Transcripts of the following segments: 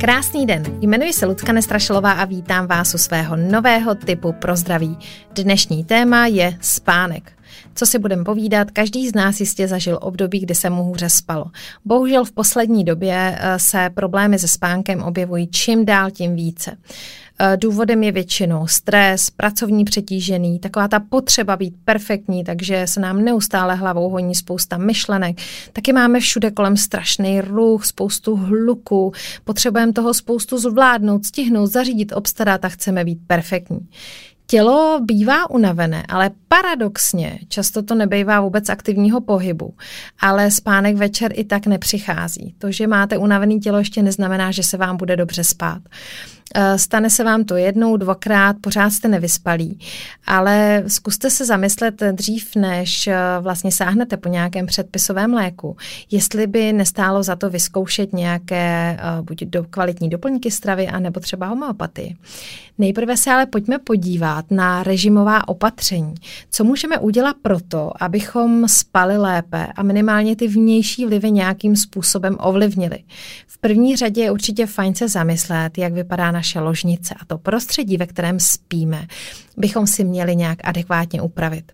Krásný den, jmenuji se Lucka Nestrašilová a vítám vás u svého nového typu pro zdraví. Dnešní téma je spánek. Co si budeme povídat, každý z nás jistě zažil období, kdy se mu hůře spalo. Bohužel v poslední době eh, se problémy se spánkem objevují čím dál tím více. Eh, důvodem je většinou stres, pracovní přetížený, taková ta potřeba být perfektní, takže se nám neustále hlavou honí spousta myšlenek. Taky máme všude kolem strašný ruch, spoustu hluku, potřebujeme toho spoustu zvládnout, stihnout, zařídit, obstarat a chceme být perfektní. Tělo bývá unavené, ale paradoxně často to nebývá vůbec aktivního pohybu, ale spánek večer i tak nepřichází. To, že máte unavený tělo, ještě neznamená, že se vám bude dobře spát. Eh, stane se vám to jednou, dvakrát, pořád jste nevyspalí, ale zkuste se zamyslet dřív, než eh, vlastně sáhnete po nějakém předpisovém léku, jestli by nestálo za to vyzkoušet nějaké eh, buď do kvalitní doplňky stravy, anebo třeba homeopatii. Nejprve se ale pojďme podívat na režimová opatření. Co můžeme udělat proto, abychom spali lépe a minimálně ty vnější vlivy nějakým způsobem ovlivnili? V první řadě je určitě fajn se zamyslet, jak vypadá naše ložnice a to prostředí, ve kterém spíme, bychom si měli nějak adekvátně upravit.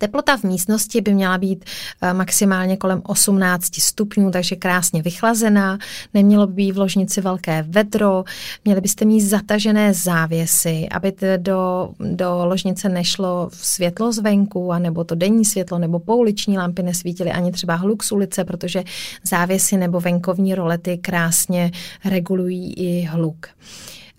Teplota v místnosti by měla být eh, maximálně kolem 18 stupňů, takže krásně vychlazená. Nemělo by být v ložnici velké vedro, měli byste mít zatažené závěsy, aby do, do ložnice nešlo světlo zvenku, anebo to denní světlo, nebo pouliční lampy nesvítily ani třeba hluk z ulice, protože závěsy nebo venkovní rolety krásně regulují i hluk.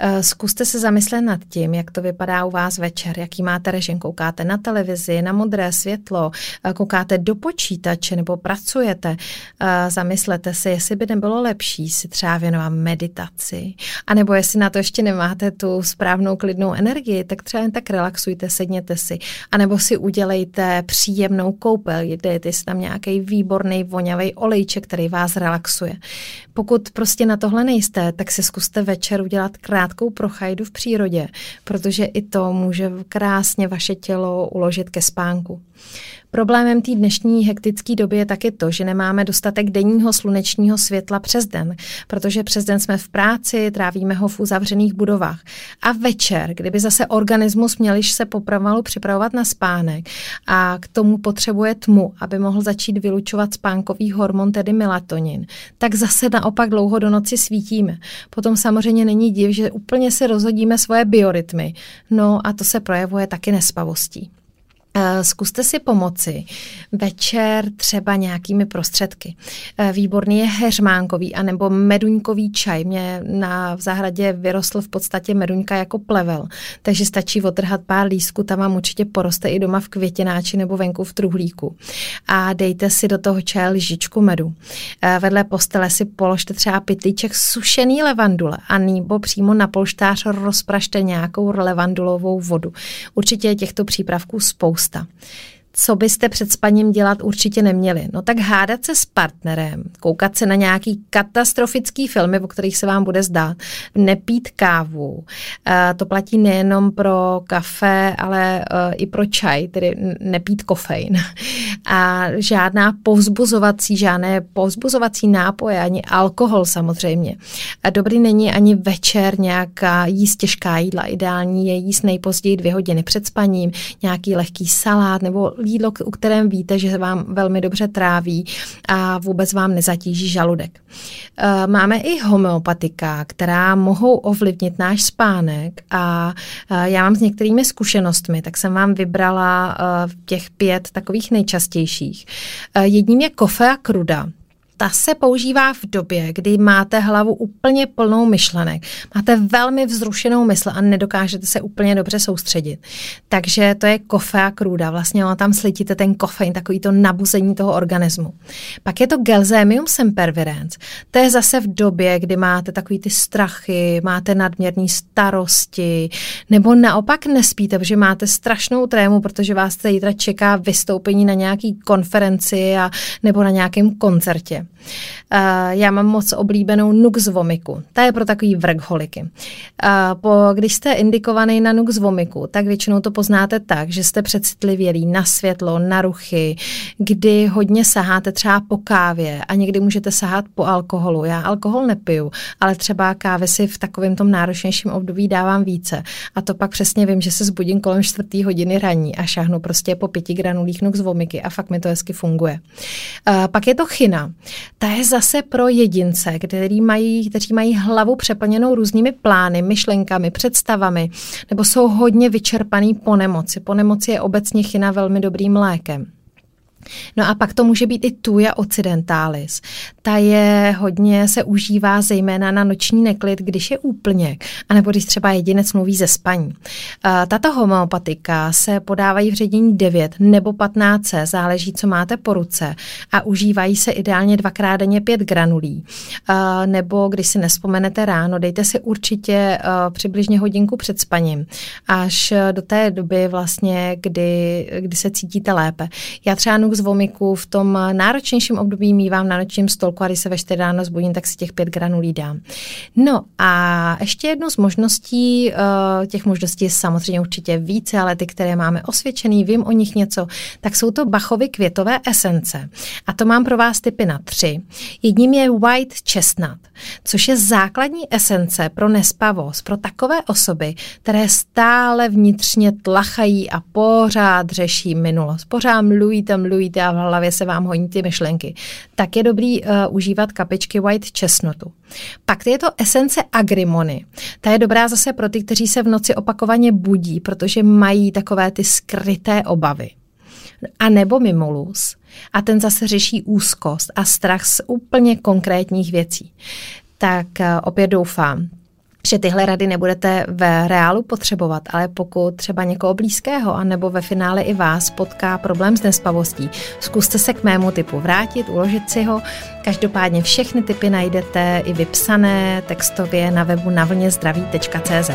Eh, zkuste se zamyslet nad tím, jak to vypadá u vás večer, jaký máte režim. Koukáte na televizi, na modré světlo, eh, koukáte do počítače nebo pracujete. Eh, zamyslete se, jestli by nebylo lepší si třeba věnovat meditaci, anebo jestli na to ještě nemáte tu správnou klidnou energii, tak třeba jen tak relaxujte, sedněte si, anebo si udělejte příjemnou koupel, dejte si tam nějaký výborný voňavý olejček, který vás relaxuje. Pokud prostě na tohle nejste, tak si zkuste večer udělat krát krátkou prochajdu v přírodě, protože i to může krásně vaše tělo uložit ke spánku. Problémem té dnešní hektické doby je taky to, že nemáme dostatek denního slunečního světla přes den, protože přes den jsme v práci, trávíme ho v uzavřených budovách. A večer, kdyby zase organismus měl se popravalu připravovat na spánek a k tomu potřebuje tmu, aby mohl začít vylučovat spánkový hormon, tedy melatonin, tak zase naopak dlouho do noci svítíme. Potom samozřejmě není div, že úplně se rozhodíme svoje biorytmy. No a to se projevuje taky nespavostí. Eh, zkuste si pomoci večer třeba nějakými prostředky. Eh, výborný je heřmánkový anebo meduňkový čaj. Mě na v zahradě vyrostl v podstatě meduňka jako plevel, takže stačí otrhat pár lísků, tam vám určitě poroste i doma v květináči nebo venku v truhlíku. A dejte si do toho čaje lžičku medu. Eh, vedle postele si položte třeba pytlíček sušený levandule a nebo přímo na polštář rozprašte nějakou levandulovou vodu. Určitě je těchto přípravků spousta spousta co byste před spaním dělat určitě neměli. No tak hádat se s partnerem, koukat se na nějaký katastrofický filmy, o kterých se vám bude zdát, nepít kávu. E, to platí nejenom pro kafe, ale e, i pro čaj, tedy nepít kofein. A žádná povzbuzovací, žádné povzbuzovací nápoje, ani alkohol samozřejmě. A dobrý není ani večer nějaká jíst těžká jídla. Ideální je jíst nejpozději dvě hodiny před spaním, nějaký lehký salát nebo jídlo, u kterém víte, že vám velmi dobře tráví a vůbec vám nezatíží žaludek. Eh, máme i homeopatika, která mohou ovlivnit náš spánek a eh, já mám s některými zkušenostmi, tak jsem vám vybrala eh, těch pět takových nejčastějších. Jedním je kofe a kruda ta se používá v době, kdy máte hlavu úplně plnou myšlenek. Máte velmi vzrušenou mysl a nedokážete se úplně dobře soustředit. Takže to je kofe a krůda. Vlastně ono tam slitíte ten kofein, takový to nabuzení toho organismu. Pak je to gelzemium sempervirens. To je zase v době, kdy máte takový ty strachy, máte nadměrné starosti, nebo naopak nespíte, protože máte strašnou trému, protože vás zítra čeká vystoupení na nějaký konferenci a, nebo na nějakém koncertě. Já mám moc oblíbenou Nux vomiku. Ta je pro takový vrkholiky. Po, když jste indikovaný na Nux vomiku, tak většinou to poznáte tak, že jste přecitlivělí na světlo, na ruchy, kdy hodně saháte třeba po kávě a někdy můžete sahat po alkoholu. Já alkohol nepiju, ale třeba kávy si v takovém tom náročnějším období dávám více. A to pak přesně vím, že se zbudím kolem čtvrtý hodiny raní a šáhnu prostě po pěti granulích Nux vomiky a fakt mi to hezky funguje. Pak je to chyna. Ta je zase pro jedince, který mají, kteří mají hlavu přeplněnou různými plány, myšlenkami, představami, nebo jsou hodně vyčerpaný po nemoci. Po nemoci je obecně chyna velmi dobrým lékem. No a pak to může být i tuja occidentalis. Ta je hodně, se užívá zejména na noční neklid, když je úplněk, anebo když třeba jedinec mluví ze spaní. Tato homeopatika se podávají v ředění 9 nebo 15, záleží, co máte po ruce a užívají se ideálně dvakrát denně 5 granulí. Nebo když si nespomenete ráno, dejte si určitě přibližně hodinku před spaním, až do té doby vlastně, kdy, kdy se cítíte lépe. Já třeba z vomiku v tom náročnějším období mývám na nočním stolku a když se ve 4 ráno zbudím, tak si těch pět granulí dám. No a ještě jednu z možností, eh, těch možností je samozřejmě určitě více, ale ty, které máme osvědčený, vím o nich něco, tak jsou to Bachovy květové esence. A to mám pro vás typy na tři. Jedním je White Chestnut, což je základní esence pro nespavost, pro takové osoby, které stále vnitřně tlachají a pořád řeší minulost. Pořád mluví tam, mluví mluvíte a v hlavě se vám honí ty myšlenky, tak je dobrý uh, užívat kapičky white chestnutu. Pak je to esence agrimony. Ta je dobrá zase pro ty, kteří se v noci opakovaně budí, protože mají takové ty skryté obavy. A nebo mimolus. A ten zase řeší úzkost a strach z úplně konkrétních věcí. Tak uh, opět doufám, že tyhle rady nebudete ve reálu potřebovat, ale pokud třeba někoho blízkého a nebo ve finále i vás potká problém s nespavostí, zkuste se k mému typu vrátit, uložit si ho. Každopádně všechny typy najdete i vypsané textově na webu navlnězdraví.cz.